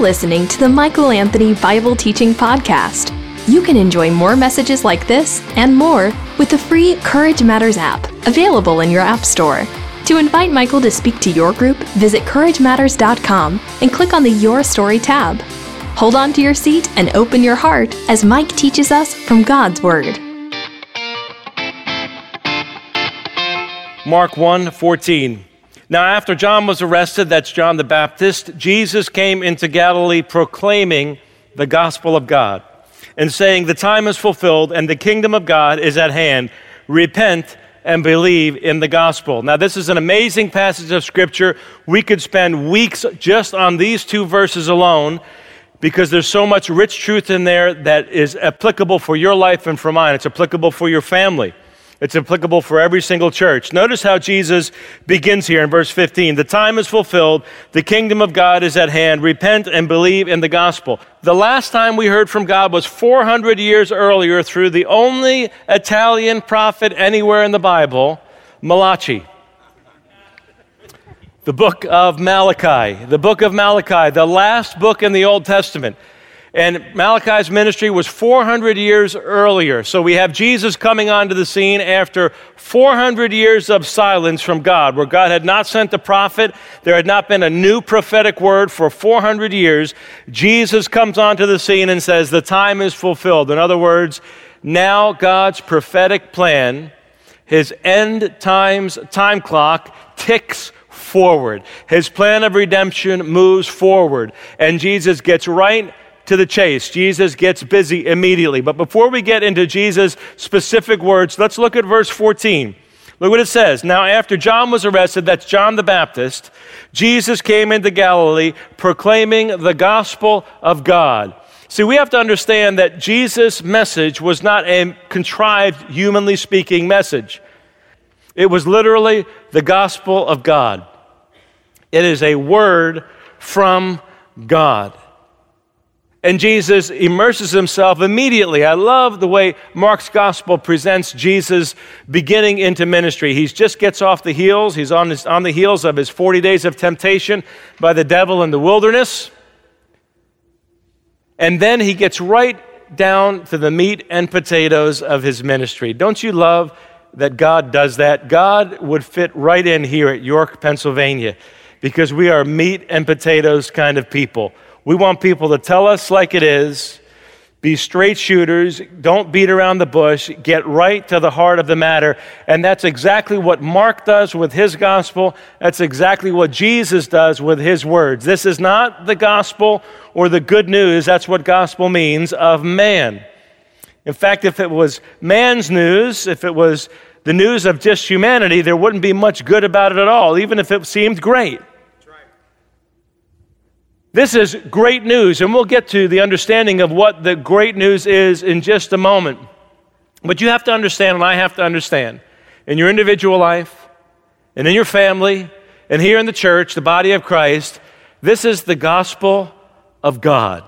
listening to the Michael Anthony Bible Teaching Podcast. You can enjoy more messages like this and more with the free Courage Matters app, available in your App Store. To invite Michael to speak to your group, visit CourageMatters.com and click on the Your Story tab. Hold on to your seat and open your heart as Mike teaches us from God's Word. Mark 1 14. Now, after John was arrested, that's John the Baptist, Jesus came into Galilee proclaiming the gospel of God and saying, The time is fulfilled and the kingdom of God is at hand. Repent and believe in the gospel. Now, this is an amazing passage of scripture. We could spend weeks just on these two verses alone because there's so much rich truth in there that is applicable for your life and for mine. It's applicable for your family. It's applicable for every single church. Notice how Jesus begins here in verse 15. The time is fulfilled. The kingdom of God is at hand. Repent and believe in the gospel. The last time we heard from God was 400 years earlier through the only Italian prophet anywhere in the Bible, Malachi. The book of Malachi. The book of Malachi, the last book in the Old Testament. And Malachi's ministry was 400 years earlier. So we have Jesus coming onto the scene after 400 years of silence from God, where God had not sent a prophet. There had not been a new prophetic word for 400 years. Jesus comes onto the scene and says, The time is fulfilled. In other words, now God's prophetic plan, his end times time clock, ticks forward. His plan of redemption moves forward. And Jesus gets right to the chase. Jesus gets busy immediately. But before we get into Jesus' specific words, let's look at verse 14. Look what it says. Now, after John was arrested, that's John the Baptist, Jesus came into Galilee proclaiming the gospel of God. See, we have to understand that Jesus' message was not a contrived, humanly speaking message. It was literally the gospel of God. It is a word from God. And Jesus immerses himself immediately. I love the way Mark's gospel presents Jesus beginning into ministry. He just gets off the heels. He's on, his, on the heels of his 40 days of temptation by the devil in the wilderness. And then he gets right down to the meat and potatoes of his ministry. Don't you love that God does that? God would fit right in here at York, Pennsylvania, because we are meat and potatoes kind of people. We want people to tell us like it is, be straight shooters, don't beat around the bush, get right to the heart of the matter. And that's exactly what Mark does with his gospel. That's exactly what Jesus does with his words. This is not the gospel or the good news, that's what gospel means, of man. In fact, if it was man's news, if it was the news of just humanity, there wouldn't be much good about it at all, even if it seemed great. This is great news, and we'll get to the understanding of what the great news is in just a moment. But you have to understand, and I have to understand, in your individual life, and in your family, and here in the church, the body of Christ, this is the gospel of God.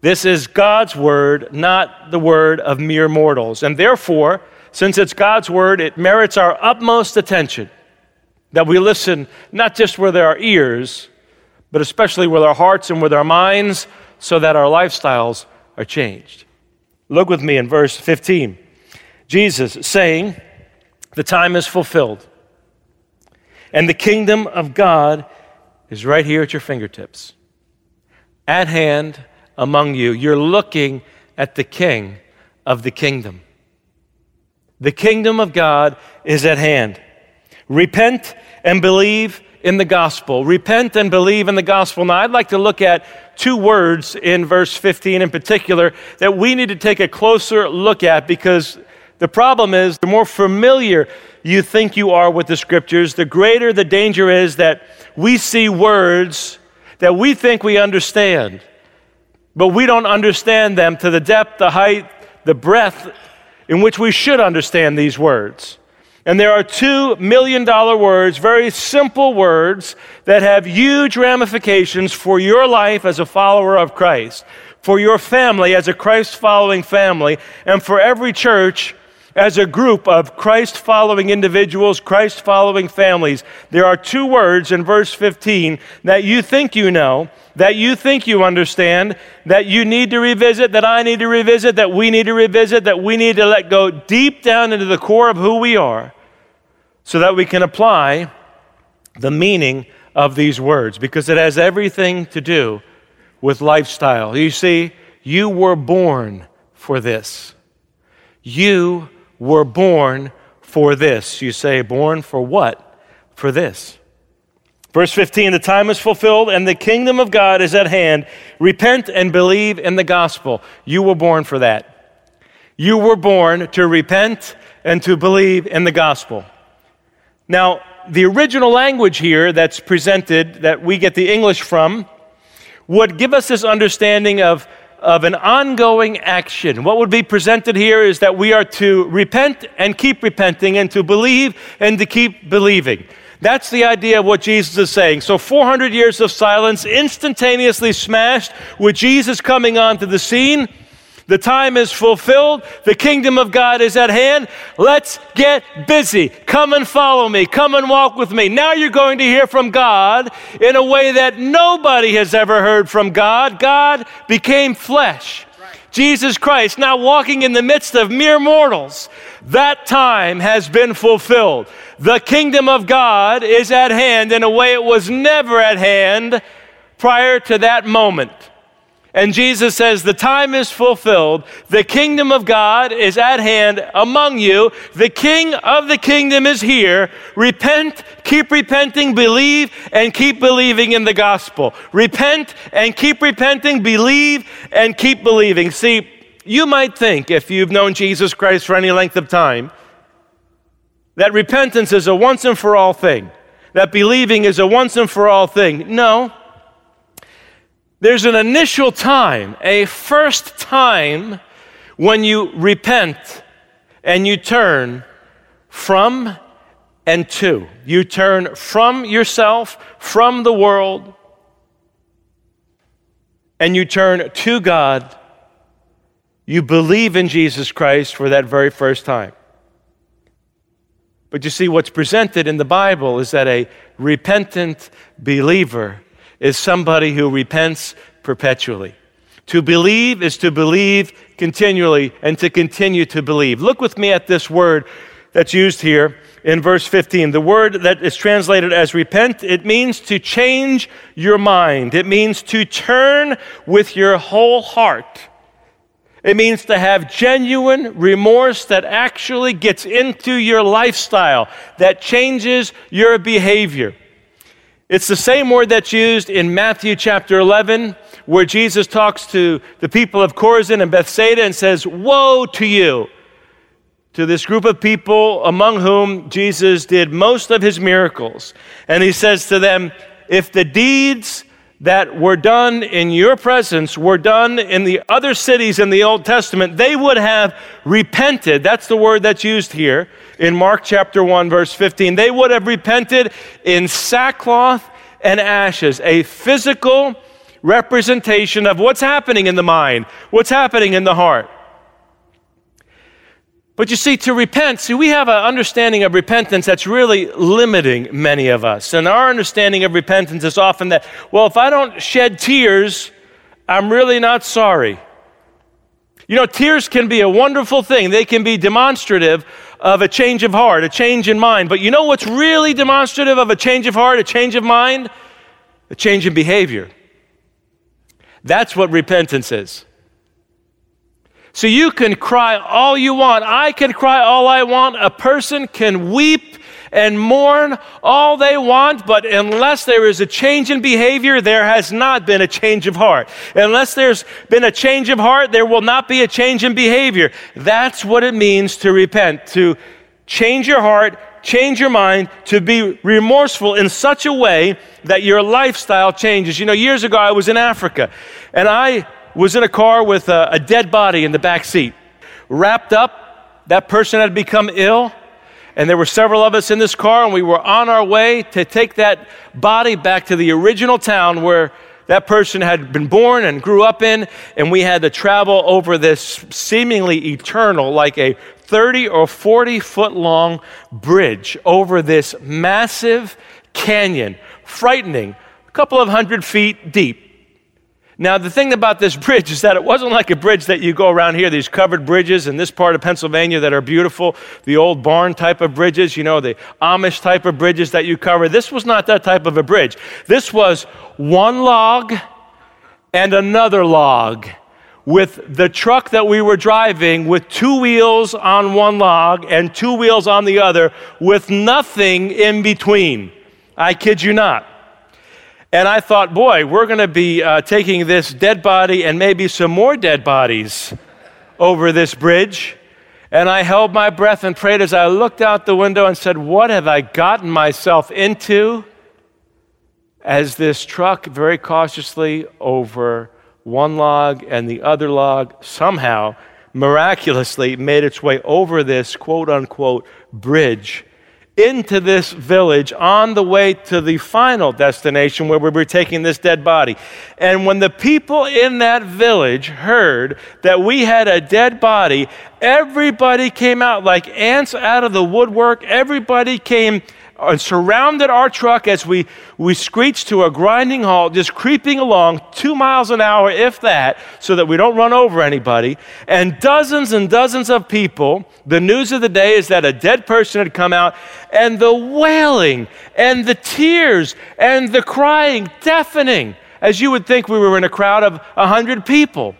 This is God's word, not the word of mere mortals. And therefore, since it's God's word, it merits our utmost attention that we listen not just with our ears, but especially with our hearts and with our minds, so that our lifestyles are changed. Look with me in verse 15. Jesus saying, The time is fulfilled, and the kingdom of God is right here at your fingertips, at hand among you. You're looking at the king of the kingdom. The kingdom of God is at hand. Repent and believe in the gospel. Repent and believe in the gospel. Now, I'd like to look at two words in verse 15 in particular that we need to take a closer look at because the problem is the more familiar you think you are with the scriptures, the greater the danger is that we see words that we think we understand, but we don't understand them to the depth, the height, the breadth in which we should understand these words. And there are two million dollar words, very simple words that have huge ramifications for your life as a follower of Christ, for your family as a Christ following family, and for every church as a group of Christ following individuals, Christ following families, there are two words in verse 15 that you think you know, that you think you understand, that you need to revisit, that I need to revisit, that we need to revisit, that we need to let go deep down into the core of who we are so that we can apply the meaning of these words because it has everything to do with lifestyle. You see, you were born for this. You were born for this. You say, born for what? For this. Verse 15 The time is fulfilled and the kingdom of God is at hand. Repent and believe in the gospel. You were born for that. You were born to repent and to believe in the gospel. Now, the original language here that's presented, that we get the English from, would give us this understanding of of an ongoing action. What would be presented here is that we are to repent and keep repenting, and to believe and to keep believing. That's the idea of what Jesus is saying. So, 400 years of silence instantaneously smashed with Jesus coming onto the scene. The time is fulfilled. The kingdom of God is at hand. Let's get busy. Come and follow me. Come and walk with me. Now you're going to hear from God in a way that nobody has ever heard from God. God became flesh. Jesus Christ now walking in the midst of mere mortals. That time has been fulfilled. The kingdom of God is at hand in a way it was never at hand prior to that moment. And Jesus says, The time is fulfilled. The kingdom of God is at hand among you. The king of the kingdom is here. Repent, keep repenting, believe, and keep believing in the gospel. Repent and keep repenting, believe, and keep believing. See, you might think, if you've known Jesus Christ for any length of time, that repentance is a once and for all thing, that believing is a once and for all thing. No. There's an initial time, a first time when you repent and you turn from and to. You turn from yourself, from the world, and you turn to God. You believe in Jesus Christ for that very first time. But you see, what's presented in the Bible is that a repentant believer is somebody who repents perpetually. To believe is to believe continually and to continue to believe. Look with me at this word that's used here in verse 15. The word that is translated as repent, it means to change your mind. It means to turn with your whole heart. It means to have genuine remorse that actually gets into your lifestyle, that changes your behavior. It's the same word that's used in Matthew chapter 11, where Jesus talks to the people of Chorazin and Bethsaida and says, Woe to you! To this group of people among whom Jesus did most of his miracles. And he says to them, If the deeds that were done in your presence were done in the other cities in the Old Testament, they would have repented. That's the word that's used here in Mark chapter 1, verse 15. They would have repented in sackcloth and ashes, a physical representation of what's happening in the mind, what's happening in the heart. But you see, to repent, see, we have an understanding of repentance that's really limiting many of us. And our understanding of repentance is often that, well, if I don't shed tears, I'm really not sorry. You know, tears can be a wonderful thing, they can be demonstrative of a change of heart, a change in mind. But you know what's really demonstrative of a change of heart, a change of mind? A change in behavior. That's what repentance is. So you can cry all you want. I can cry all I want. A person can weep and mourn all they want, but unless there is a change in behavior, there has not been a change of heart. Unless there's been a change of heart, there will not be a change in behavior. That's what it means to repent, to change your heart, change your mind, to be remorseful in such a way that your lifestyle changes. You know, years ago I was in Africa and I was in a car with a, a dead body in the back seat, wrapped up. That person had become ill. And there were several of us in this car, and we were on our way to take that body back to the original town where that person had been born and grew up in. And we had to travel over this seemingly eternal, like a 30 or 40 foot long bridge over this massive canyon, frightening, a couple of hundred feet deep. Now, the thing about this bridge is that it wasn't like a bridge that you go around here, these covered bridges in this part of Pennsylvania that are beautiful, the old barn type of bridges, you know, the Amish type of bridges that you cover. This was not that type of a bridge. This was one log and another log with the truck that we were driving with two wheels on one log and two wheels on the other with nothing in between. I kid you not. And I thought, boy, we're going to be uh, taking this dead body and maybe some more dead bodies over this bridge. And I held my breath and prayed as I looked out the window and said, What have I gotten myself into? As this truck very cautiously over one log and the other log somehow miraculously made its way over this quote unquote bridge into this village on the way to the final destination where we were taking this dead body. And when the people in that village heard that we had a dead body, everybody came out like ants out of the woodwork. Everybody came and surrounded our truck as we, we screeched to a grinding halt, just creeping along two miles an hour, if that, so that we don't run over anybody. And dozens and dozens of people, the news of the day is that a dead person had come out, and the wailing and the tears and the crying deafening, as you would think we were in a crowd of a hundred people.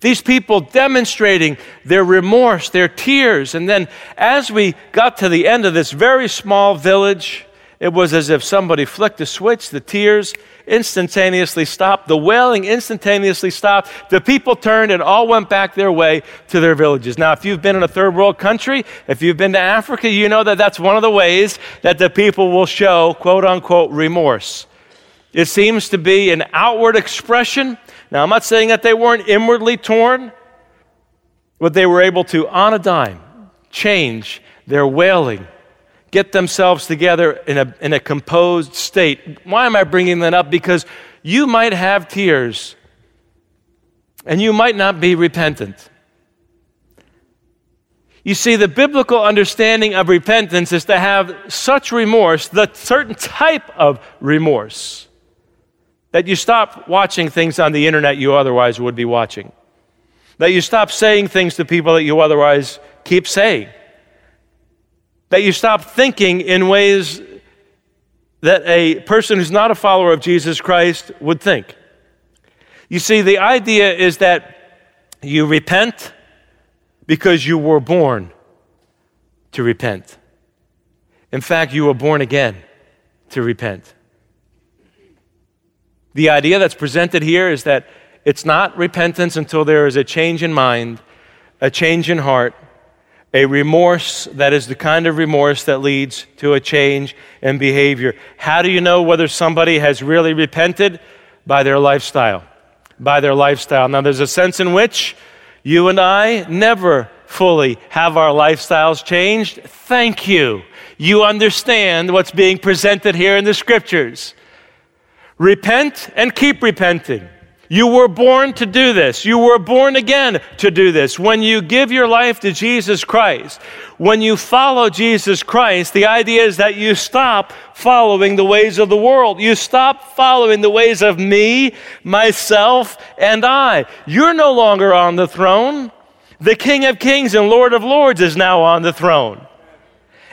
These people demonstrating their remorse, their tears. And then, as we got to the end of this very small village, it was as if somebody flicked a switch. The tears instantaneously stopped. The wailing instantaneously stopped. The people turned and all went back their way to their villages. Now, if you've been in a third world country, if you've been to Africa, you know that that's one of the ways that the people will show, quote unquote, remorse. It seems to be an outward expression now, I'm not saying that they weren't inwardly torn, but they were able to, on a dime, change their wailing, get themselves together in a, in a composed state. Why am I bringing that up? Because you might have tears and you might not be repentant. You see, the biblical understanding of repentance is to have such remorse, the certain type of remorse that you stop watching things on the internet you otherwise would be watching. That you stop saying things to people that you otherwise keep saying. That you stop thinking in ways that a person who's not a follower of Jesus Christ would think. You see, the idea is that you repent because you were born to repent. In fact, you were born again to repent. The idea that's presented here is that it's not repentance until there is a change in mind, a change in heart, a remorse that is the kind of remorse that leads to a change in behavior. How do you know whether somebody has really repented? By their lifestyle. By their lifestyle. Now, there's a sense in which you and I never fully have our lifestyles changed. Thank you. You understand what's being presented here in the scriptures. Repent and keep repenting. You were born to do this. You were born again to do this. When you give your life to Jesus Christ, when you follow Jesus Christ, the idea is that you stop following the ways of the world. You stop following the ways of me, myself, and I. You're no longer on the throne. The King of Kings and Lord of Lords is now on the throne.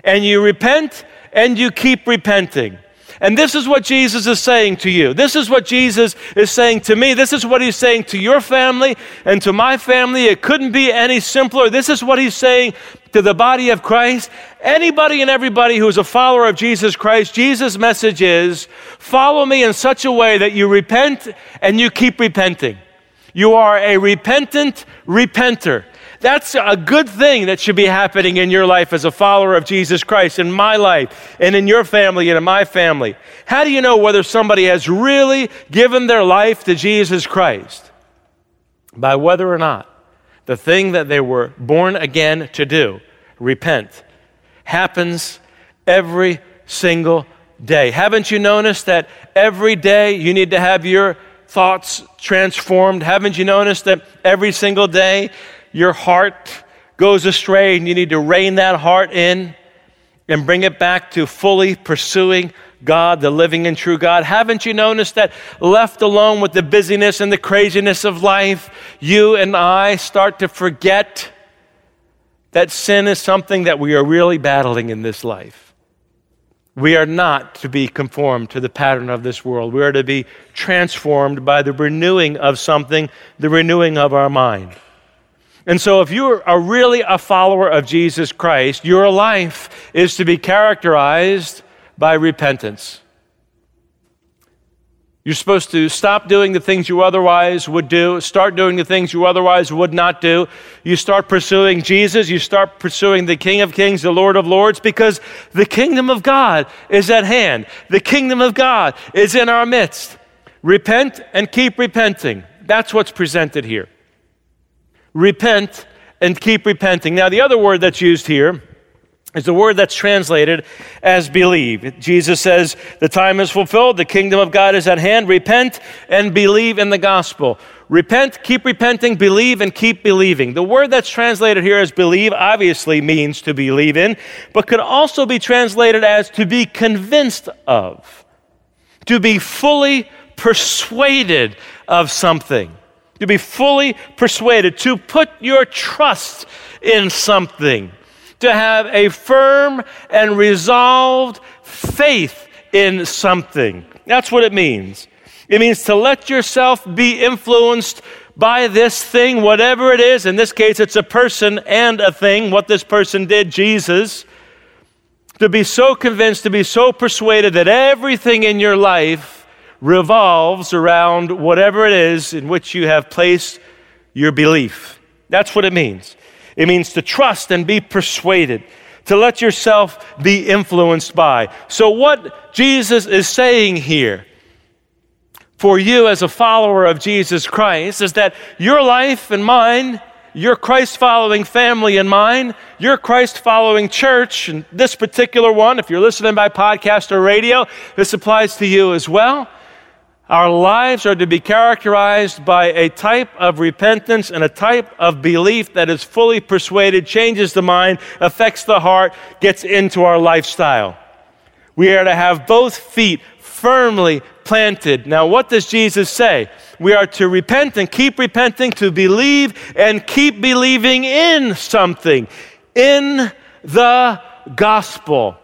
And you repent and you keep repenting. And this is what Jesus is saying to you. This is what Jesus is saying to me. This is what he's saying to your family and to my family. It couldn't be any simpler. This is what he's saying to the body of Christ. Anybody and everybody who is a follower of Jesus Christ, Jesus' message is follow me in such a way that you repent and you keep repenting. You are a repentant repenter. That's a good thing that should be happening in your life as a follower of Jesus Christ, in my life, and in your family, and in my family. How do you know whether somebody has really given their life to Jesus Christ? By whether or not the thing that they were born again to do, repent, happens every single day. Haven't you noticed that every day you need to have your thoughts transformed? Haven't you noticed that every single day your heart goes astray and you need to rein that heart in and bring it back to fully pursuing God, the living and true God. Haven't you noticed that left alone with the busyness and the craziness of life, you and I start to forget that sin is something that we are really battling in this life? We are not to be conformed to the pattern of this world. We are to be transformed by the renewing of something, the renewing of our mind. And so, if you are really a follower of Jesus Christ, your life is to be characterized by repentance. You're supposed to stop doing the things you otherwise would do, start doing the things you otherwise would not do. You start pursuing Jesus, you start pursuing the King of Kings, the Lord of Lords, because the kingdom of God is at hand. The kingdom of God is in our midst. Repent and keep repenting. That's what's presented here. Repent and keep repenting. Now, the other word that's used here is the word that's translated as believe. Jesus says, The time is fulfilled, the kingdom of God is at hand. Repent and believe in the gospel. Repent, keep repenting, believe, and keep believing. The word that's translated here as believe obviously means to believe in, but could also be translated as to be convinced of, to be fully persuaded of something, to be fully persuaded, to put your trust in something to have a firm and resolved faith in something. That's what it means. It means to let yourself be influenced by this thing, whatever it is. In this case, it's a person and a thing, what this person did, Jesus. To be so convinced, to be so persuaded that everything in your life revolves around whatever it is in which you have placed your belief. That's what it means. It means to trust and be persuaded, to let yourself be influenced by. So, what Jesus is saying here for you as a follower of Jesus Christ is that your life and mine, your Christ following family and mine, your Christ following church, and this particular one, if you're listening by podcast or radio, this applies to you as well our lives are to be characterized by a type of repentance and a type of belief that is fully persuaded, changes the mind, affects the heart, gets into our lifestyle. We are to have both feet firmly planted. Now, what does Jesus say? We are to repent and keep repenting, to believe and keep believing in something, in the gospel.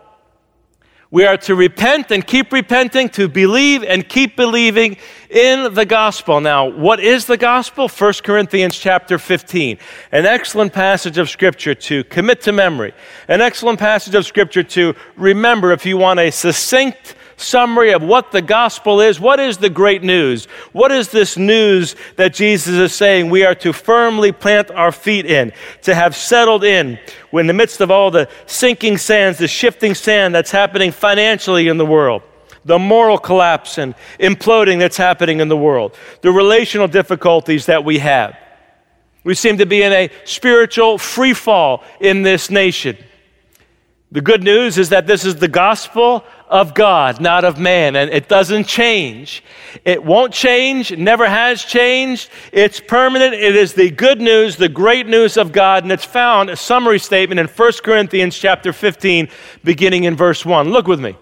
We are to repent and keep repenting, to believe and keep believing in the gospel. Now, what is the gospel? 1 Corinthians chapter 15. An excellent passage of scripture to commit to memory. An excellent passage of scripture to remember if you want a succinct summary of what the gospel is. What is the great news? What is this news that Jesus is saying we are to firmly plant our feet in, to have settled in in the midst of all the sinking sands, the shifting sand that's happening financially in the world? the moral collapse and imploding that's happening in the world, the relational difficulties that we have. We seem to be in a spiritual free fall in this nation. The good news is that this is the gospel of God, not of man, and it doesn't change. It won't change, never has changed. It's permanent. It is the good news, the great news of God, and it's found a summary statement in 1 Corinthians chapter 15, beginning in verse 1. Look with me.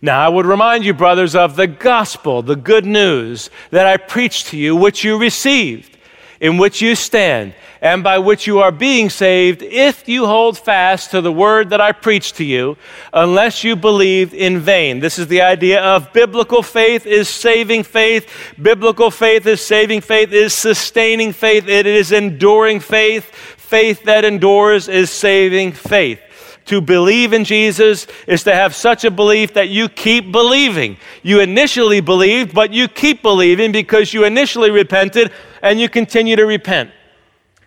Now, I would remind you, brothers, of the gospel, the good news that I preached to you, which you received in which you stand and by which you are being saved if you hold fast to the word that I preached to you, unless you believed in vain. This is the idea of biblical faith is saving faith. Biblical faith is saving faith, is sustaining faith, it is enduring faith. Faith that endures is saving faith. To believe in Jesus is to have such a belief that you keep believing. You initially believed, but you keep believing because you initially repented and you continue to repent.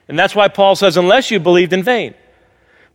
And that's why Paul says, unless you believed in vain.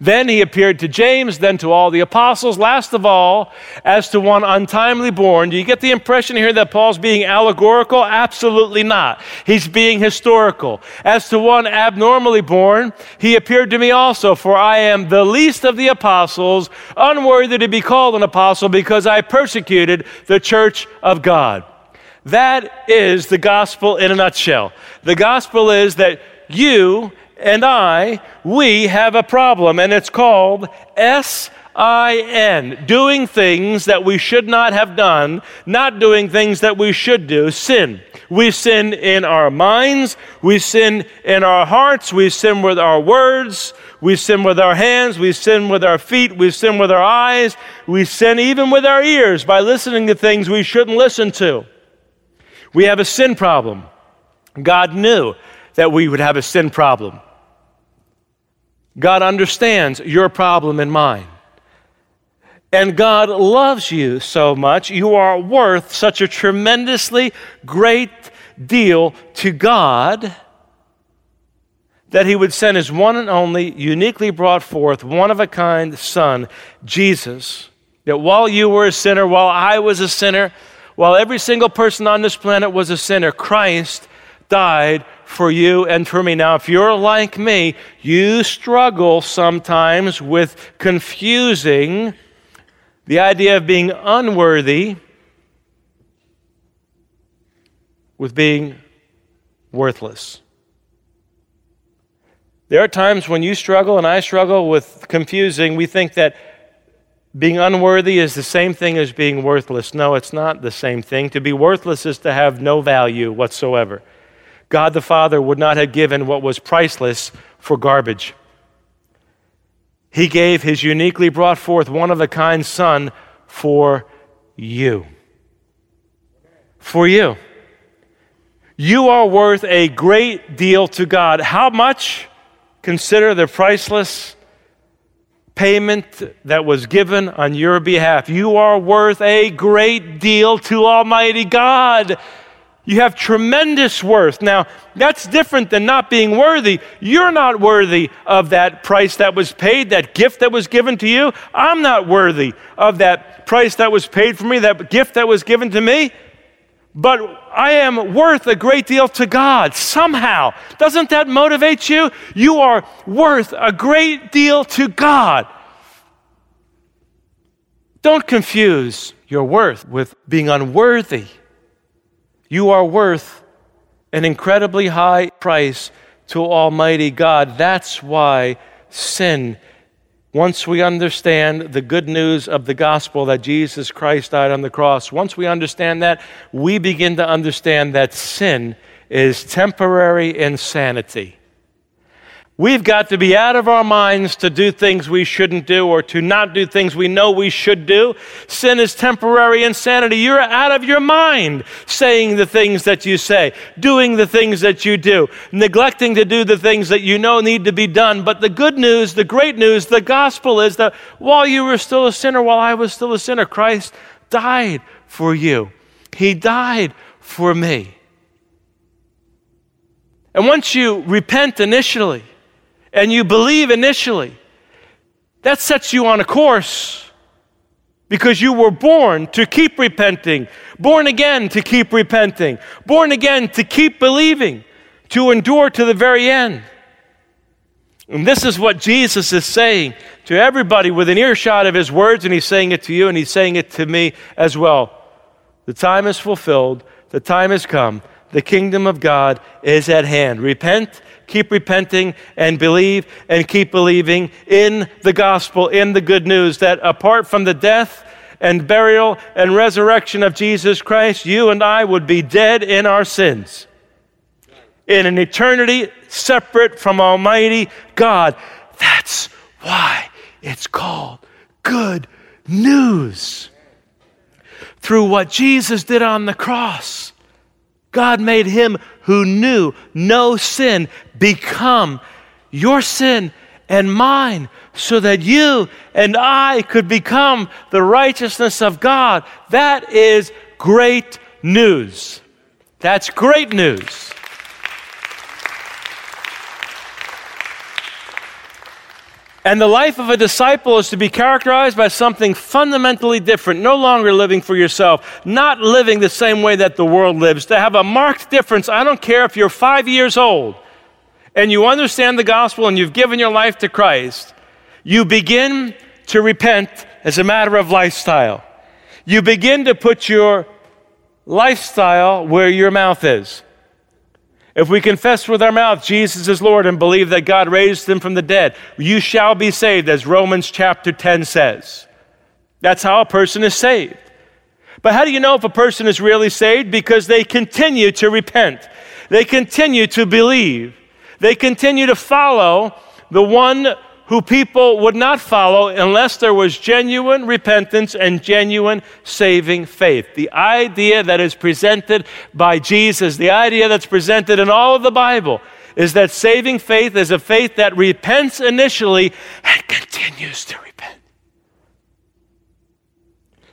Then he appeared to James, then to all the apostles. Last of all, as to one untimely born. Do you get the impression here that Paul's being allegorical? Absolutely not. He's being historical. As to one abnormally born, he appeared to me also, for I am the least of the apostles, unworthy to be called an apostle because I persecuted the church of God. That is the gospel in a nutshell. The gospel is that you and I, we have a problem, and it's called S I N, doing things that we should not have done, not doing things that we should do, sin. We sin in our minds, we sin in our hearts, we sin with our words, we sin with our hands, we sin with our feet, we sin with our eyes, we sin even with our ears by listening to things we shouldn't listen to. We have a sin problem. God knew that we would have a sin problem. God understands your problem and mine. And God loves you so much. You are worth such a tremendously great deal to God that He would send His one and only, uniquely brought forth, one of a kind Son, Jesus. That while you were a sinner, while I was a sinner, while every single person on this planet was a sinner, Christ died for you and for me. Now, if you're like me, you struggle sometimes with confusing the idea of being unworthy with being worthless. There are times when you struggle and I struggle with confusing. We think that being unworthy is the same thing as being worthless. No, it's not the same thing. To be worthless is to have no value whatsoever. God the Father would not have given what was priceless for garbage. He gave his uniquely brought forth one of a kind Son for you. For you. You are worth a great deal to God. How much? Consider the priceless payment that was given on your behalf. You are worth a great deal to Almighty God. You have tremendous worth. Now, that's different than not being worthy. You're not worthy of that price that was paid, that gift that was given to you. I'm not worthy of that price that was paid for me, that gift that was given to me. But I am worth a great deal to God somehow. Doesn't that motivate you? You are worth a great deal to God. Don't confuse your worth with being unworthy. You are worth an incredibly high price to Almighty God. That's why sin, once we understand the good news of the gospel that Jesus Christ died on the cross, once we understand that, we begin to understand that sin is temporary insanity. We've got to be out of our minds to do things we shouldn't do or to not do things we know we should do. Sin is temporary insanity. You're out of your mind saying the things that you say, doing the things that you do, neglecting to do the things that you know need to be done. But the good news, the great news, the gospel is that while you were still a sinner, while I was still a sinner, Christ died for you. He died for me. And once you repent initially, and you believe initially, that sets you on a course because you were born to keep repenting, born again to keep repenting, born again to keep believing, to endure to the very end. And this is what Jesus is saying to everybody within earshot of his words, and he's saying it to you, and he's saying it to me as well. The time is fulfilled, the time has come, the kingdom of God is at hand. Repent keep repenting and believe and keep believing in the gospel, in the good news that apart from the death and burial and resurrection of Jesus Christ, you and I would be dead in our sins. In an eternity separate from Almighty God. That's why it's called good news. Through what Jesus did on the cross, God made him who knew no sin become your sin and mine so that you and I could become the righteousness of God. That is great news. That's great news. And the life of a disciple is to be characterized by something fundamentally different, no longer living for yourself, not living the same way that the world lives, to have a marked difference. I don't care if you're five years old and you understand the gospel and you've given your life to Christ, you begin to repent as a matter of lifestyle. You begin to put your lifestyle where your mouth is. If we confess with our mouth Jesus is Lord and believe that God raised him from the dead, you shall be saved, as Romans chapter 10 says. That's how a person is saved. But how do you know if a person is really saved? Because they continue to repent, they continue to believe, they continue to follow the one who people would not follow unless there was genuine repentance and genuine saving faith. The idea that is presented by Jesus, the idea that's presented in all of the Bible, is that saving faith is a faith that repents initially and continues to repent.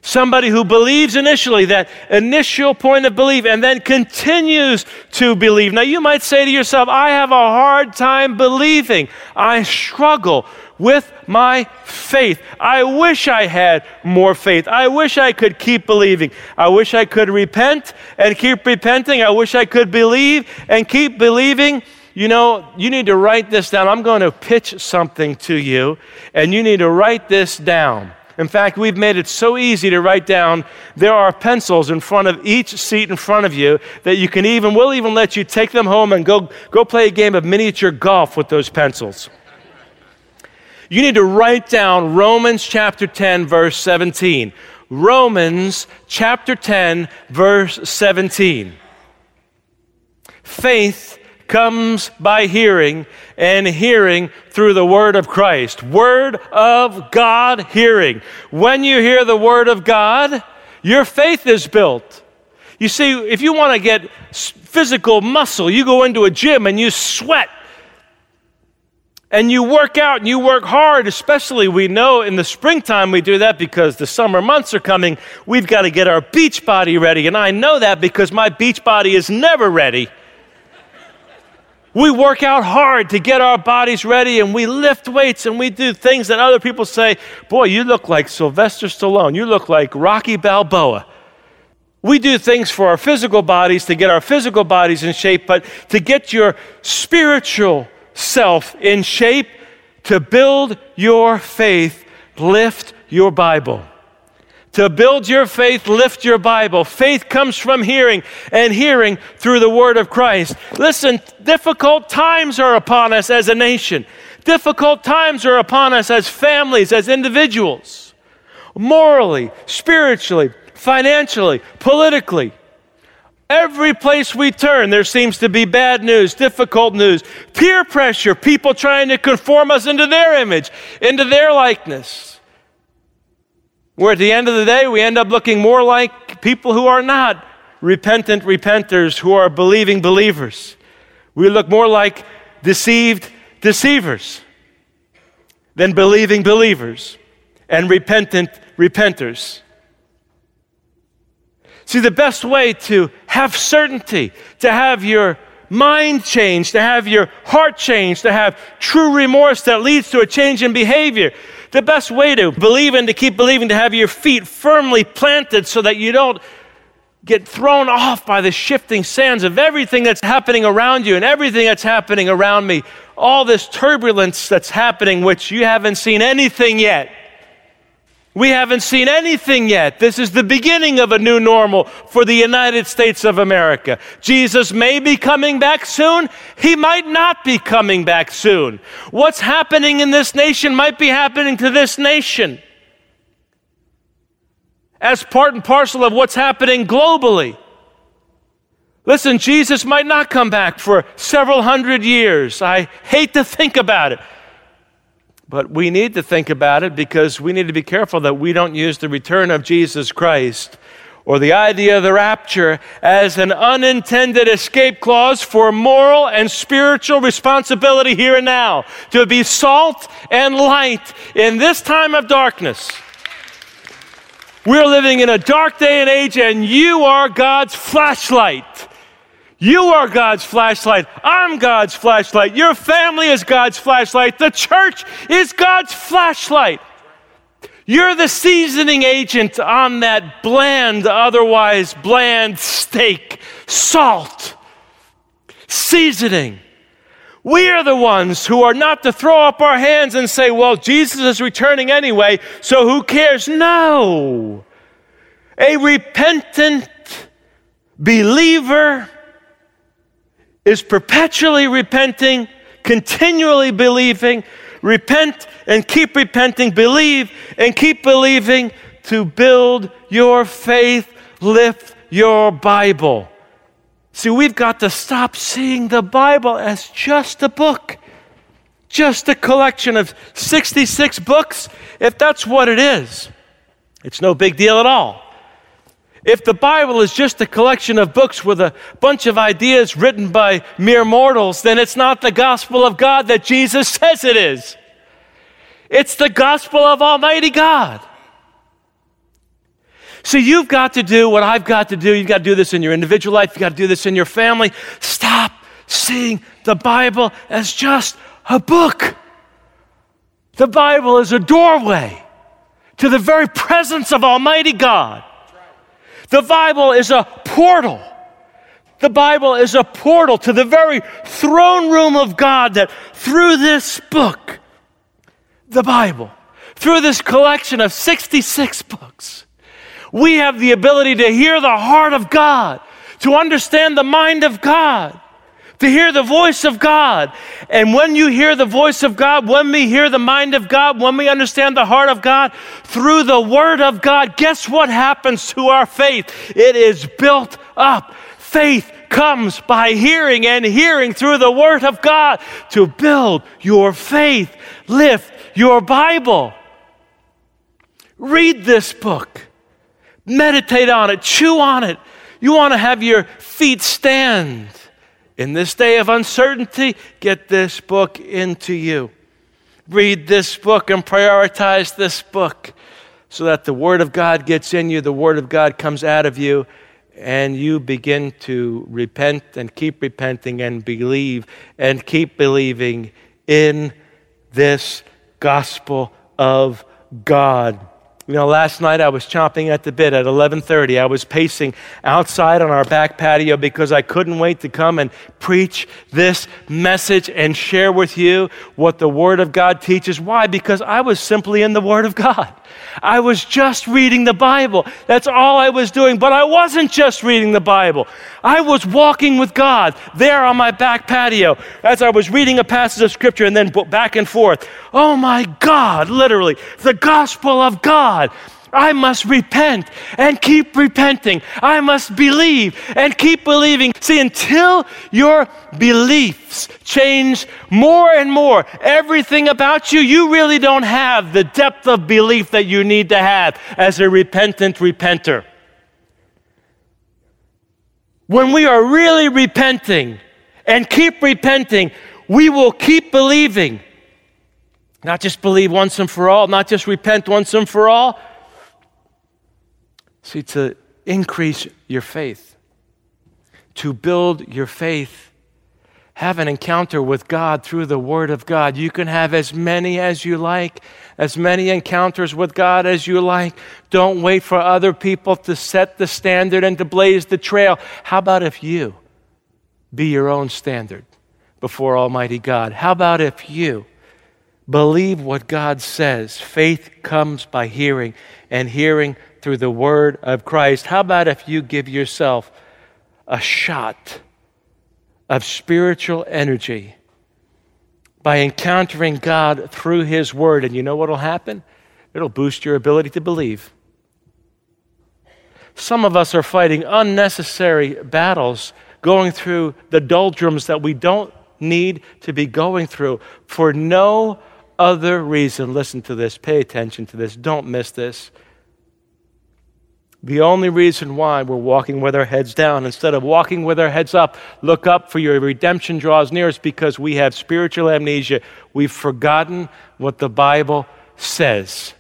Somebody who believes initially, that initial point of belief, and then continues to believe. Now, you might say to yourself, I have a hard time believing. I struggle with my faith. I wish I had more faith. I wish I could keep believing. I wish I could repent and keep repenting. I wish I could believe and keep believing. You know, you need to write this down. I'm going to pitch something to you, and you need to write this down. In fact, we've made it so easy to write down. There are pencils in front of each seat in front of you that you can even, we'll even let you take them home and go, go play a game of miniature golf with those pencils. You need to write down Romans chapter 10, verse 17. Romans chapter 10, verse 17. Faith comes by hearing, and hearing through the word of Christ. Word of God hearing. When you hear the word of God, your faith is built. You see, if you want to get physical muscle, you go into a gym and you sweat and you work out and you work hard, especially we know in the springtime we do that because the summer months are coming. We've got to get our beach body ready. And I know that because my beach body is never ready. We work out hard to get our bodies ready and we lift weights and we do things that other people say, Boy, you look like Sylvester Stallone. You look like Rocky Balboa. We do things for our physical bodies to get our physical bodies in shape, but to get your spiritual self in shape, to build your faith, lift your Bible. To build your faith, lift your Bible. Faith comes from hearing, and hearing through the Word of Christ. Listen, difficult times are upon us as a nation. Difficult times are upon us as families, as individuals, morally, spiritually, financially, politically. Every place we turn, there seems to be bad news, difficult news, peer pressure, people trying to conform us into their image, into their likeness. Where at the end of the day, we end up looking more like people who are not repentant repenters, who are believing believers. We look more like deceived deceivers than believing believers and repentant repenters. See, the best way to have certainty, to have your mind change, to have your heart change, to have true remorse that leads to a change in behavior, the best way to believe and to keep believing, to have your feet firmly planted so that you don't get thrown off by the shifting sands of everything that's happening around you and everything that's happening around me. All this turbulence that's happening, which you haven't seen anything yet. We haven't seen anything yet. This is the beginning of a new normal for the United States of America. Jesus may be coming back soon. He might not be coming back soon. What's happening in this nation might be happening to this nation as part and parcel of what's happening globally. Listen, Jesus might not come back for several hundred years. I hate to think about it. But we need to think about it because we need to be careful that we don't use the return of Jesus Christ or the idea of the rapture as an unintended escape clause for moral and spiritual responsibility here and now to be salt and light in this time of darkness. We're living in a dark day and age, and you are God's flashlight. You are God's flashlight. I'm God's flashlight. Your family is God's flashlight. The church is God's flashlight. You're the seasoning agent on that bland, otherwise bland steak. Salt. Seasoning. We are the ones who are not to throw up our hands and say, well, Jesus is returning anyway, so who cares? No. A repentant believer is perpetually repenting, continually believing, repent and keep repenting, believe and keep believing to build your faith, lift your Bible. See, we've got to stop seeing the Bible as just a book, just a collection of 66 books. If that's what it is, it's no big deal at all. If the Bible is just a collection of books with a bunch of ideas written by mere mortals, then it's not the gospel of God that Jesus says it is. It's the gospel of Almighty God. So you've got to do what I've got to do. You've got to do this in your individual life. You've got to do this in your family. Stop seeing the Bible as just a book. The Bible is a doorway to the very presence of Almighty God. The Bible is a portal. The Bible is a portal to the very throne room of God that through this book, the Bible, through this collection of 66 books, we have the ability to hear the heart of God, to understand the mind of God, to hear the voice of God. And when you hear the voice of God, when we hear the mind of God, when we understand the heart of God through the Word of God, guess what happens to our faith? It is built up. Faith comes by hearing, and hearing through the Word of God to build your faith. Lift your Bible. Read this book. Meditate on it. Chew on it. You want to have your feet stand in this day of uncertainty, get this book into you. Read this book and prioritize this book so that the Word of God gets in you, the Word of God comes out of you, and you begin to repent and keep repenting and believe and keep believing in this gospel of God. You know, last night I was chomping at the bit at 11:30. I was pacing outside on our back patio because I couldn't wait to come and preach this message and share with you what the word of God teaches. Why? Because I was simply in the word of God. I was just reading the Bible. That's all I was doing, but I wasn't just reading the Bible. I was walking with God there on my back patio as I was reading a passage of scripture and then back and forth. Oh my God, literally, the gospel of God. I must repent and keep repenting. I must believe and keep believing. See, until your beliefs change more and more, everything about you, you really don't have the depth of belief that you need to have as a repentant repenter. When we are really repenting and keep repenting, we will keep believing. Not just believe once and for all, not just repent once and for all. See, to increase your faith, to build your faith, have an encounter with God through the Word of God. You can have as many as you like, as many encounters with God as you like. Don't wait for other people to set the standard and to blaze the trail. How about if you be your own standard before Almighty God? How about if you believe what God says? Faith comes by hearing, and hearing through the word of Christ. How about if you give yourself a shot of spiritual energy by encountering God through His word? And you know what will happen? It'll boost your ability to believe. Some of us are fighting unnecessary battles, going through the doldrums that we don't need to be going through for no other reason. Listen to this, pay attention to this, don't miss this. The only reason why we're walking with our heads down instead of walking with our heads up, look up for your redemption draws near is because we have spiritual amnesia. We've forgotten what the Bible says.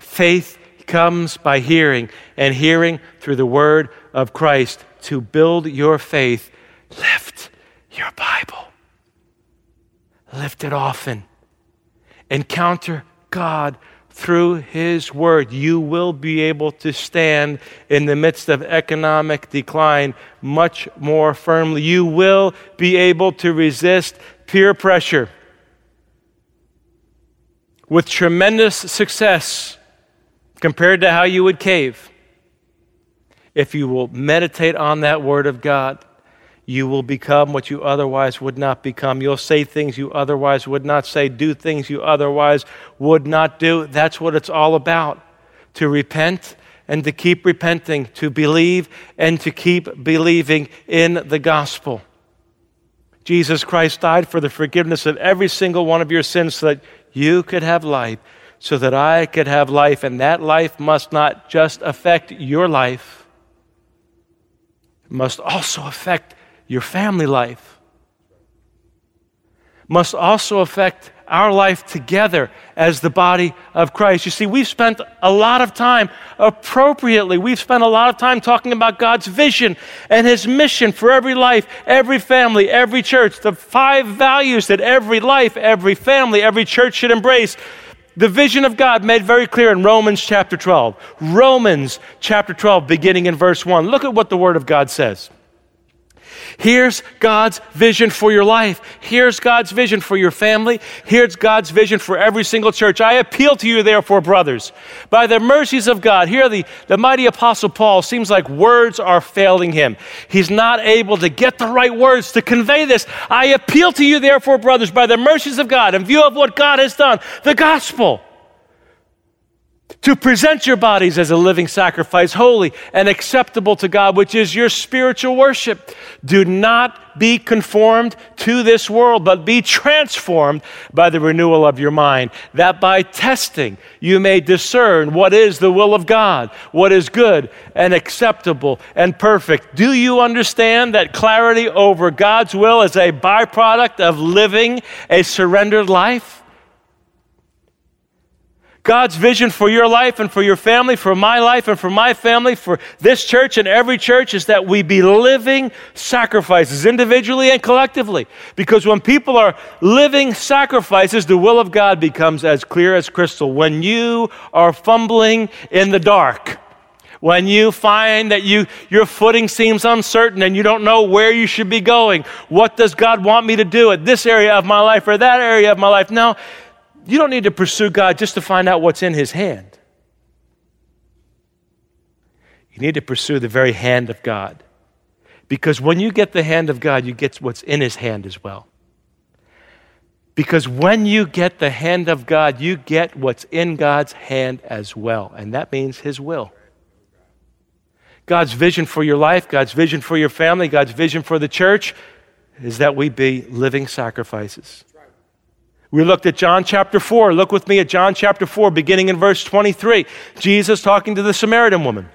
Faith comes by hearing, and hearing through the word of Christ to build your faith, lift your Bible. Lift it often. Encounter God through His Word. You will be able to stand in the midst of economic decline much more firmly. You will be able to resist peer pressure with tremendous success compared to how you would cave if you will meditate on that Word of God you will become what you otherwise would not become. You'll say things you otherwise would not say, do things you otherwise would not do. That's what it's all about to repent and to keep repenting, to believe and to keep believing in the gospel. Jesus Christ died for the forgiveness of every single one of your sins so that you could have life, so that I could have life. And that life must not just affect your life, it must also affect your family life must also affect our life together as the body of Christ. You see, we've spent a lot of time appropriately, we've spent a lot of time talking about God's vision and His mission for every life, every family, every church, the five values that every life, every family, every church should embrace. The vision of God made very clear in Romans chapter 12. Romans chapter 12, beginning in verse 1. Look at what the Word of God says. Here's God's vision for your life. Here's God's vision for your family. Here's God's vision for every single church. I appeal to you, therefore, brothers, by the mercies of God. Here, the, the mighty Apostle Paul seems like words are failing him. He's not able to get the right words to convey this. I appeal to you, therefore, brothers, by the mercies of God, in view of what God has done, the gospel to present your bodies as a living sacrifice, holy and acceptable to God, which is your spiritual worship. Do not be conformed to this world, but be transformed by the renewal of your mind, that by testing you may discern what is the will of God, what is good and acceptable and perfect. Do you understand that clarity over God's will is a byproduct of living a surrendered life? God's vision for your life and for your family, for my life and for my family, for this church and every church is that we be living sacrifices, individually and collectively. Because when people are living sacrifices, the will of God becomes as clear as crystal. When you are fumbling in the dark, when you find that you, your footing seems uncertain and you don't know where you should be going, what does God want me to do at this area of my life or that area of my life? No, you don't need to pursue God just to find out what's in His hand. You need to pursue the very hand of God. Because when you get the hand of God, you get what's in His hand as well. Because when you get the hand of God, you get what's in God's hand as well. And that means His will. God's vision for your life, God's vision for your family, God's vision for the church is that we be living sacrifices. We looked at John chapter 4. Look with me at John chapter 4, beginning in verse 23. Jesus talking to the Samaritan woman.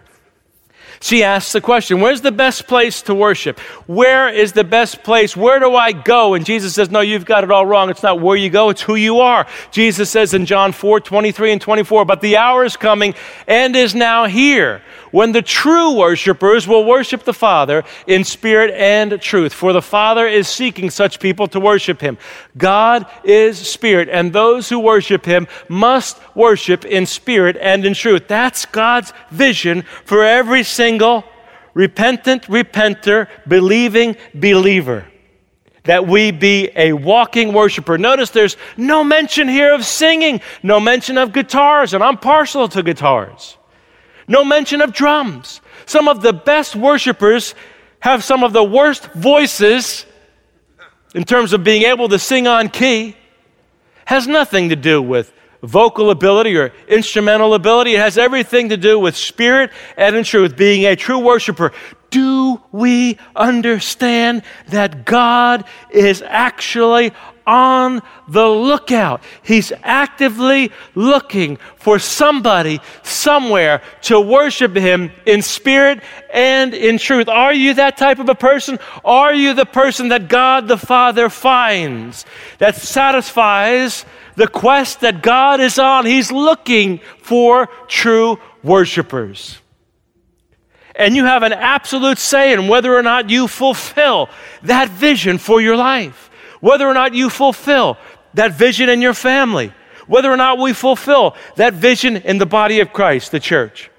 She asks the question, Where's the best place to worship? Where is the best place? Where do I go? And Jesus says, No, you've got it all wrong. It's not where you go, it's who you are. Jesus says in John 4 23 and 24, But the hour is coming and is now here when the true worshipers will worship the Father in spirit and truth. For the Father is seeking such people to worship him. God is spirit, and those who worship him must worship in spirit and in truth. That's God's vision for every single repentant repenter, believing believer that we be a walking worshiper. Notice there's no mention here of singing, no mention of guitars, and I'm partial to guitars. No mention of drums. Some of the best worshipers have some of the worst voices in terms of being able to sing on key. Has nothing to do with vocal ability or instrumental ability. It has everything to do with spirit and in truth, being a true worshiper. Do we understand that God is actually on the lookout. He's actively looking for somebody somewhere to worship Him in spirit and in truth. Are you that type of a person? Are you the person that God the Father finds that satisfies the quest that God is on? He's looking for true worshipers. And you have an absolute say in whether or not you fulfill that vision for your life, whether or not you fulfill that vision in your family, whether or not we fulfill that vision in the body of Christ, the church.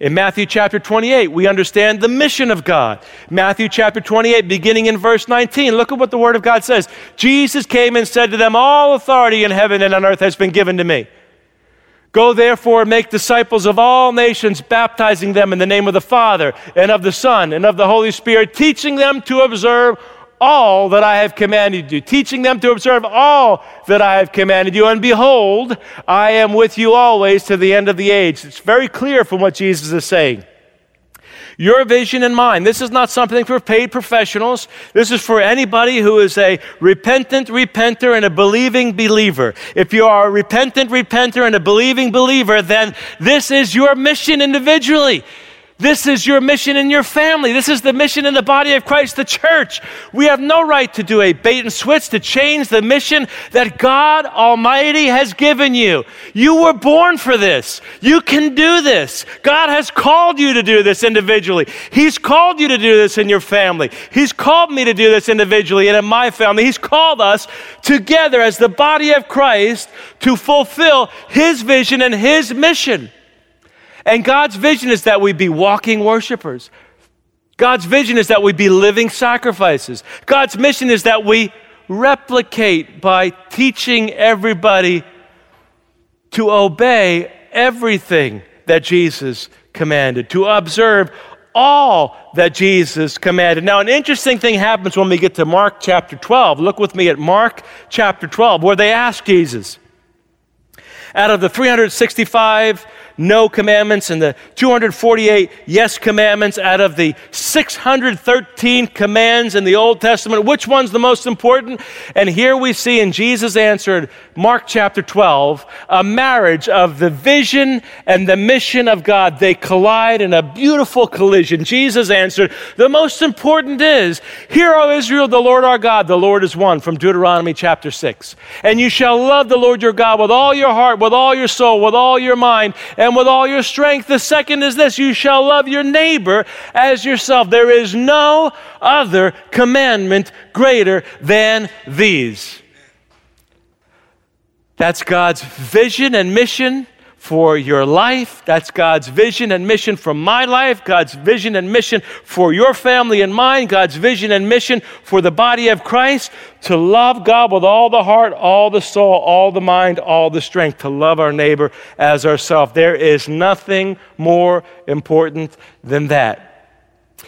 In Matthew chapter 28, we understand the mission of God. Matthew chapter 28, beginning in verse 19, look at what the Word of God says. Jesus came and said to them, All authority in heaven and on earth has been given to me. Go therefore and make disciples of all nations, baptizing them in the name of the Father and of the Son and of the Holy Spirit, teaching them to observe all that I have commanded you, teaching them to observe all that I have commanded you. And behold, I am with you always to the end of the age. It's very clear from what Jesus is saying. Your vision and mine. This is not something for paid professionals. This is for anybody who is a repentant repenter and a believing believer. If you are a repentant repenter and a believing believer, then this is your mission individually. This is your mission in your family. This is the mission in the body of Christ, the church. We have no right to do a bait and switch to change the mission that God Almighty has given you. You were born for this. You can do this. God has called you to do this individually. He's called you to do this in your family. He's called me to do this individually and in my family. He's called us together as the body of Christ to fulfill His vision and His mission. And God's vision is that we be walking worshipers. God's vision is that we be living sacrifices. God's mission is that we replicate by teaching everybody to obey everything that Jesus commanded, to observe all that Jesus commanded. Now, an interesting thing happens when we get to Mark chapter 12. Look with me at Mark chapter 12, where they ask Jesus, out of the 365 no commandments and the 248 yes commandments out of the 613 commands in the Old Testament. Which one's the most important? And here we see in Jesus answered, Mark chapter 12, a marriage of the vision and the mission of God. They collide in a beautiful collision. Jesus answered, The most important is, Hear, O Israel, the Lord our God, the Lord is one, from Deuteronomy chapter 6. And you shall love the Lord your God with all your heart, with all your soul, with all your mind, and and with all your strength. The second is this you shall love your neighbor as yourself. There is no other commandment greater than these. That's God's vision and mission for your life. That's God's vision and mission for my life, God's vision and mission for your family and mine, God's vision and mission for the body of Christ to love God with all the heart, all the soul, all the mind, all the strength, to love our neighbor as ourselves. There is nothing more important than that.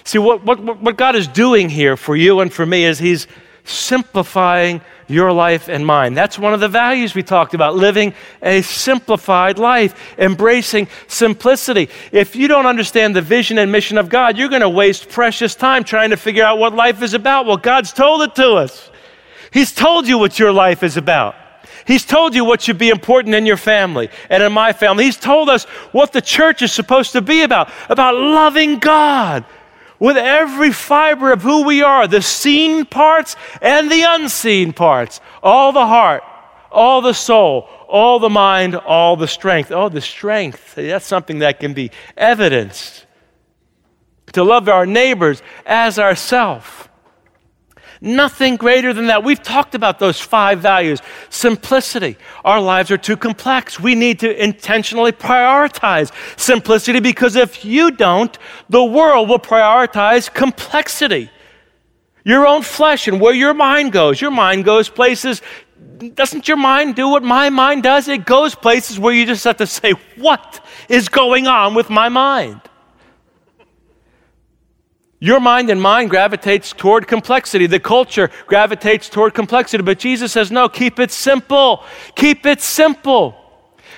See, what, what, what God is doing here for you and for me is He's simplifying your life and mine. That's one of the values we talked about living a simplified life, embracing simplicity. If you don't understand the vision and mission of God, you're going to waste precious time trying to figure out what life is about. Well, God's told it to us, He's told you what your life is about. He's told you what should be important in your family and in my family. He's told us what the church is supposed to be about about loving God with every fiber of who we are, the seen parts and the unseen parts, all the heart, all the soul, all the mind, all the strength. Oh, the strength, that's something that can be evidenced. To love our neighbors as ourselves. Nothing greater than that. We've talked about those five values. Simplicity. Our lives are too complex. We need to intentionally prioritize simplicity because if you don't, the world will prioritize complexity. Your own flesh and where your mind goes. Your mind goes places. Doesn't your mind do what my mind does? It goes places where you just have to say, What is going on with my mind? Your mind and mine gravitates toward complexity. The culture gravitates toward complexity. But Jesus says, no, keep it simple. Keep it simple.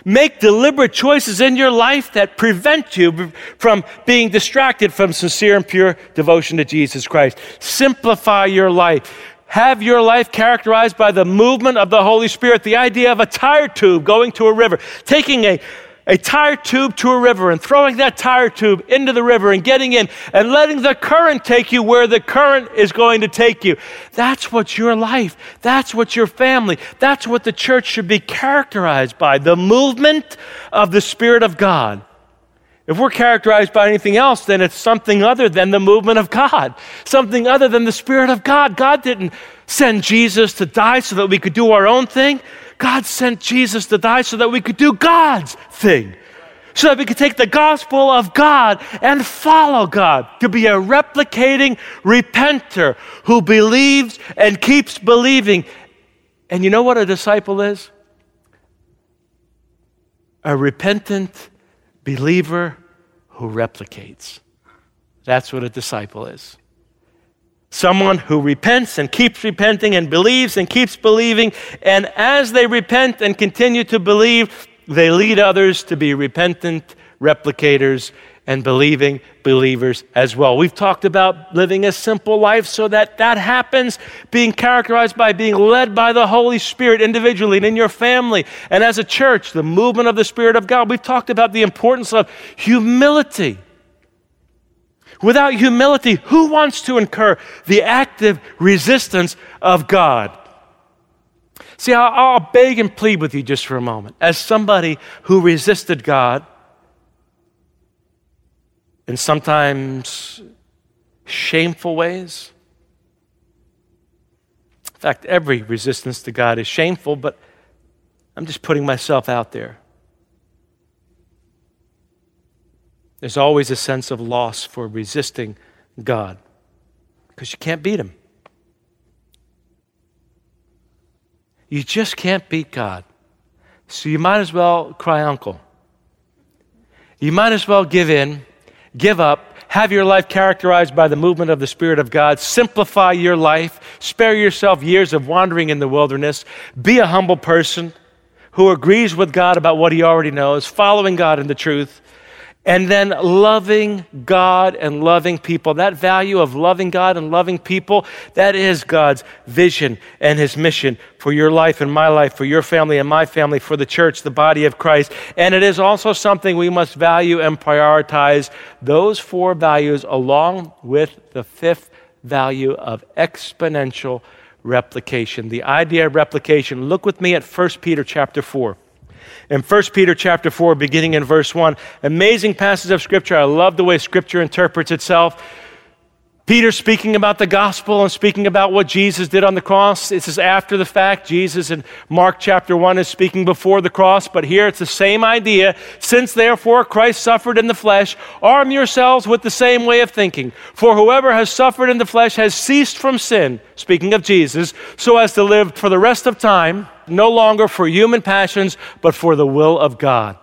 Make deliberate choices in your life that prevent you from being distracted from sincere and pure devotion to Jesus Christ. Simplify your life. Have your life characterized by the movement of the Holy Spirit, the idea of a tire tube going to a river, taking a a tire tube to a river and throwing that tire tube into the river and getting in and letting the current take you where the current is going to take you. That's what your life, that's what your family, that's what the church should be characterized by the movement of the Spirit of God If we're characterized by anything else, then it's something other than the movement of God, something other than the Spirit of God. God didn't send Jesus to die so that we could do our own thing. God sent Jesus to die so that we could do God's thing, so that we could take the gospel of God and follow God, to be a replicating repenter who believes and keeps believing. And you know what a disciple is? A repentant believer who replicates. That's what a disciple is. Someone who repents and keeps repenting and believes and keeps believing. And as they repent and continue to believe, they lead others to be repentant replicators and believing believers as well. We've talked about living a simple life so that that happens, being characterized by being led by the Holy Spirit individually and in your family and as a church, the movement of the Spirit of God. We've talked about the importance of humility. Without humility, who wants to incur the active resistance of God? See, I'll, I'll, beg and plead with you just for a moment. As somebody who resisted God in sometimes shameful ways, in fact, every resistance to God is shameful, but I'm just putting myself out there. There's always a sense of loss for resisting God because you can't beat Him. You just can't beat God. So you might as well cry uncle. You might as well give in, give up, have your life characterized by the movement of the Spirit of God, simplify your life, spare yourself years of wandering in the wilderness, be a humble person who agrees with God about what he already knows, following God in the truth, and then loving God and loving people. That value of loving God and loving people, that is God's vision and His mission for your life and my life, for your family and my family, for the church, the body of Christ. And it is also something we must value and prioritize those four values along with the fifth value of exponential replication. The idea of replication. Look with me at 1 Peter chapter 4 in 1 Peter chapter 4, beginning in verse 1. Amazing passage of Scripture. I love the way Scripture interprets itself. Peter speaking about the gospel and speaking about what Jesus did on the cross. This is after the fact. Jesus in Mark chapter 1 is speaking before the cross, but here it's the same idea. Since therefore Christ suffered in the flesh, arm yourselves with the same way of thinking. For whoever has suffered in the flesh has ceased from sin, speaking of Jesus, so as to live for the rest of time, no longer for human passions, but for the will of God.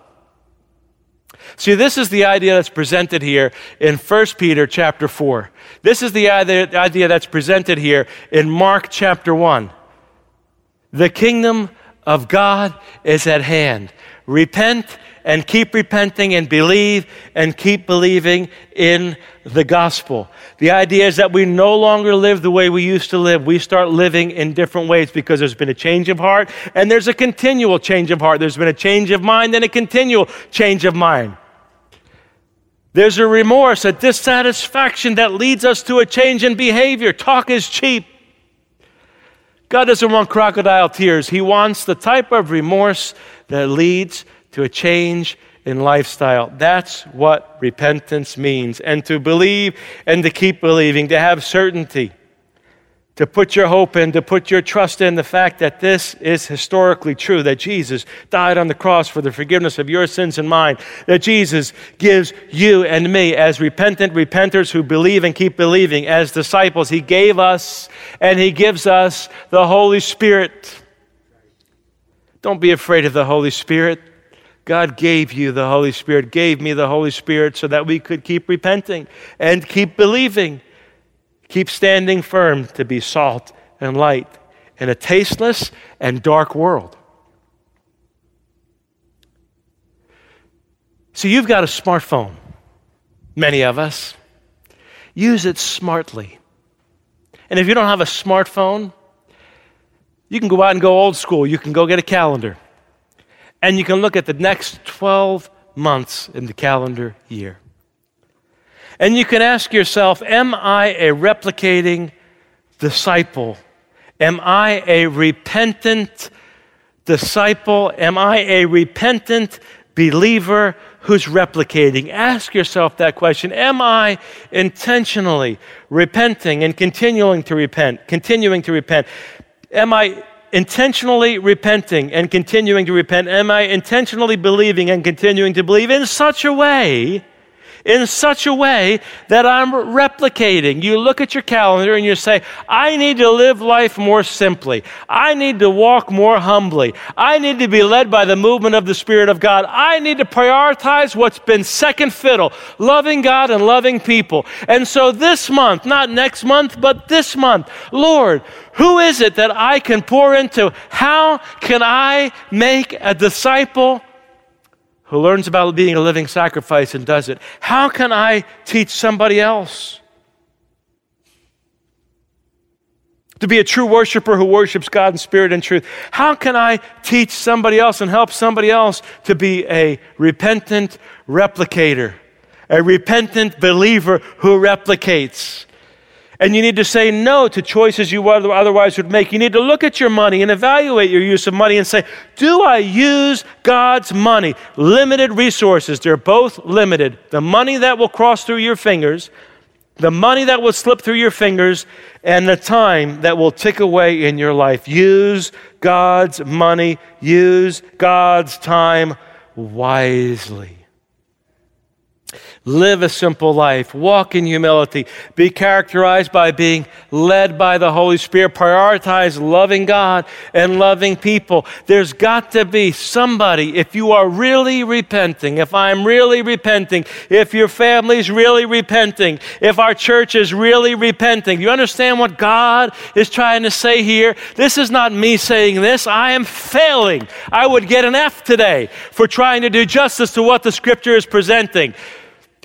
See, this is the idea that's presented here in 1 Peter chapter 4. This is the idea that's presented here in Mark chapter 1. The kingdom of God is at hand. Repent and keep repenting and believe and keep believing in the gospel. The idea is that we no longer live the way we used to live. We start living in different ways because there's been a change of heart and there's a continual change of heart. There's been a change of mind and a continual change of mind. There's a remorse, a dissatisfaction that leads us to a change in behavior. Talk is cheap. God doesn't want crocodile tears. He wants the type of remorse that leads to a change in lifestyle. That's what repentance means. And to believe and to keep believing, to have certainty to put your hope in, to put your trust in the fact that this is historically true, that Jesus died on the cross for the forgiveness of your sins and mine, that Jesus gives you and me, as repentant repenters who believe and keep believing, as disciples, He gave us and He gives us the Holy Spirit. Don't be afraid of the Holy Spirit. God gave you the Holy Spirit, gave me the Holy Spirit so that we could keep repenting and keep believing Keep standing firm to be salt and light in a tasteless and dark world. So you've got a smartphone, many of us. Use it smartly. And if you don't have a smartphone, you can go out and go old school. You can go get a calendar. And you can look at the next 12 months in the calendar year. And you can ask yourself Am I a replicating disciple? Am I a repentant disciple? Am I a repentant believer who's replicating? Ask yourself that question. Am I intentionally repenting and continuing to repent? Continuing to repent. Am I intentionally repenting and continuing to repent? Am I intentionally believing and continuing to believe in such a way in such a way that I'm replicating. You look at your calendar and you say, I need to live life more simply. I need to walk more humbly. I need to be led by the movement of the Spirit of God. I need to prioritize what's been second fiddle, loving God and loving people. And so this month, not next month, but this month, Lord, who is it that I can pour into? How can I make a disciple? Who learns about being a living sacrifice and does it. How can I teach somebody else? To be a true worshiper who worships God in spirit and truth. How can I teach somebody else and help somebody else to be a repentant replicator, a repentant believer who replicates? And you need to say no to choices you otherwise would make. You need to look at your money and evaluate your use of money and say, Do I use God's money? Limited resources, they're both limited. The money that will cross through your fingers, the money that will slip through your fingers, and the time that will tick away in your life. Use God's money, use God's time wisely. Live a simple life. Walk in humility. Be characterized by being led by the Holy Spirit. Prioritize loving God and loving people. There's got to be somebody, if you are really repenting, if I'm really repenting, if your family's really repenting, if our church is really repenting. You understand what God is trying to say here? This is not me saying this. I am failing. I would get an F today for trying to do justice to what the scripture is presenting.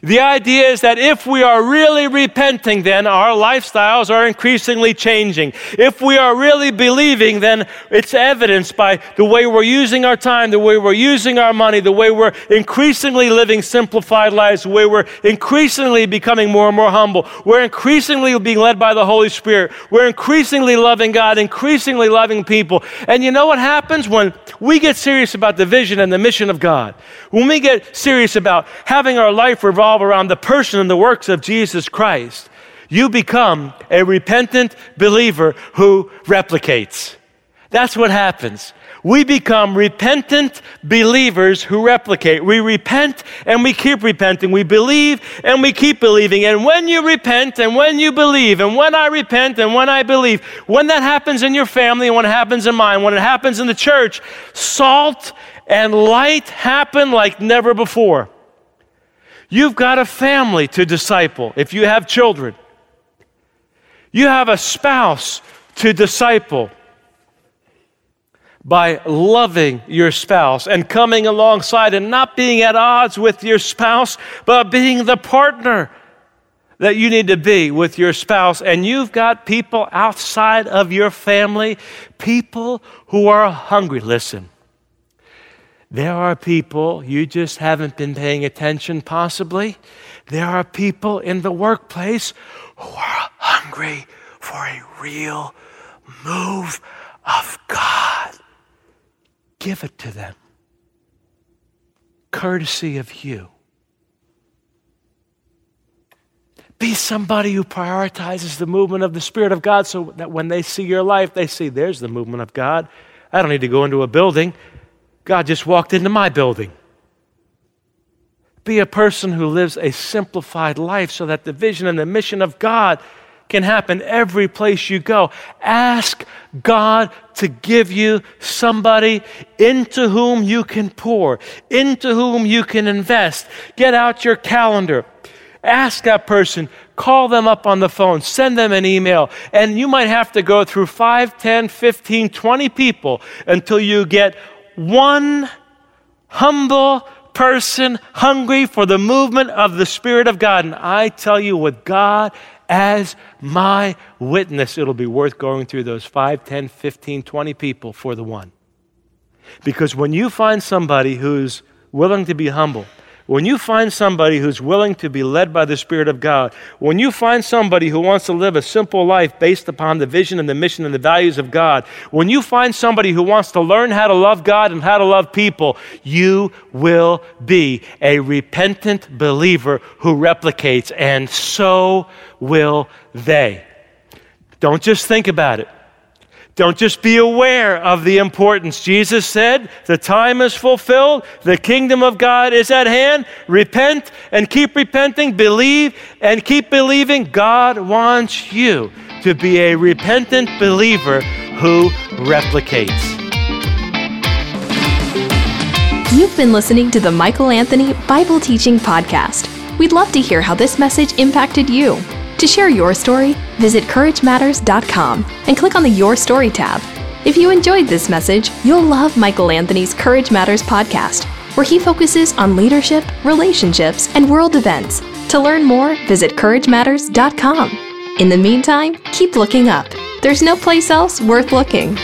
The idea is that if we are really repenting, then our lifestyles are increasingly changing. If we are really believing, then it's evidenced by the way we're using our time, the way we're using our money, the way we're increasingly living simplified lives, the way we're increasingly becoming more and more humble. We're increasingly being led by the Holy Spirit. We're increasingly loving God, increasingly loving people. And you know what happens when we get serious about the vision and the mission of God? When we get serious about having our life revolve revolve around the person and the works of Jesus Christ, you become a repentant believer who replicates. That's what happens. We become repentant believers who replicate. We repent and we keep repenting. We believe and we keep believing. And when you repent and when you believe, and when I repent and when I believe, when that happens in your family and when it happens in mine, when it happens in the church, salt and light happen like never before. You've got a family to disciple if you have children. You have a spouse to disciple by loving your spouse and coming alongside and not being at odds with your spouse, but being the partner that you need to be with your spouse. And you've got people outside of your family, people who are hungry. Listen, there are people, you just haven't been paying attention, possibly. There are people in the workplace who are hungry for a real move of God. Give it to them, courtesy of you. Be somebody who prioritizes the movement of the Spirit of God so that when they see your life, they see there's the movement of God. I don't need to go into a building. God just walked into my building. Be a person who lives a simplified life so that the vision and the mission of God can happen every place you go. Ask God to give you somebody into whom you can pour, into whom you can invest. Get out your calendar. Ask that person, call them up on the phone, send them an email, and you might have to go through 5, 10, 15, 20 people until you get one humble person hungry for the movement of the Spirit of God. And I tell you, with God as my witness, it'll be worth going through those 5, 10, 15, 20 people for the one. Because when you find somebody who's willing to be humble, when you find somebody who's willing to be led by the Spirit of God, when you find somebody who wants to live a simple life based upon the vision and the mission and the values of God, when you find somebody who wants to learn how to love God and how to love people, you will be a repentant believer who replicates, and so will they. Don't just think about it. Don't just be aware of the importance. Jesus said, The time is fulfilled, the kingdom of God is at hand. Repent and keep repenting, believe and keep believing. God wants you to be a repentant believer who replicates. You've been listening to the Michael Anthony Bible Teaching Podcast. We'd love to hear how this message impacted you. To share your story, visit CourageMatters.com and click on the Your Story tab. If you enjoyed this message, you'll love Michael Anthony's Courage Matters podcast, where he focuses on leadership, relationships, and world events. To learn more, visit CourageMatters.com. In the meantime, keep looking up. There's no place else worth looking.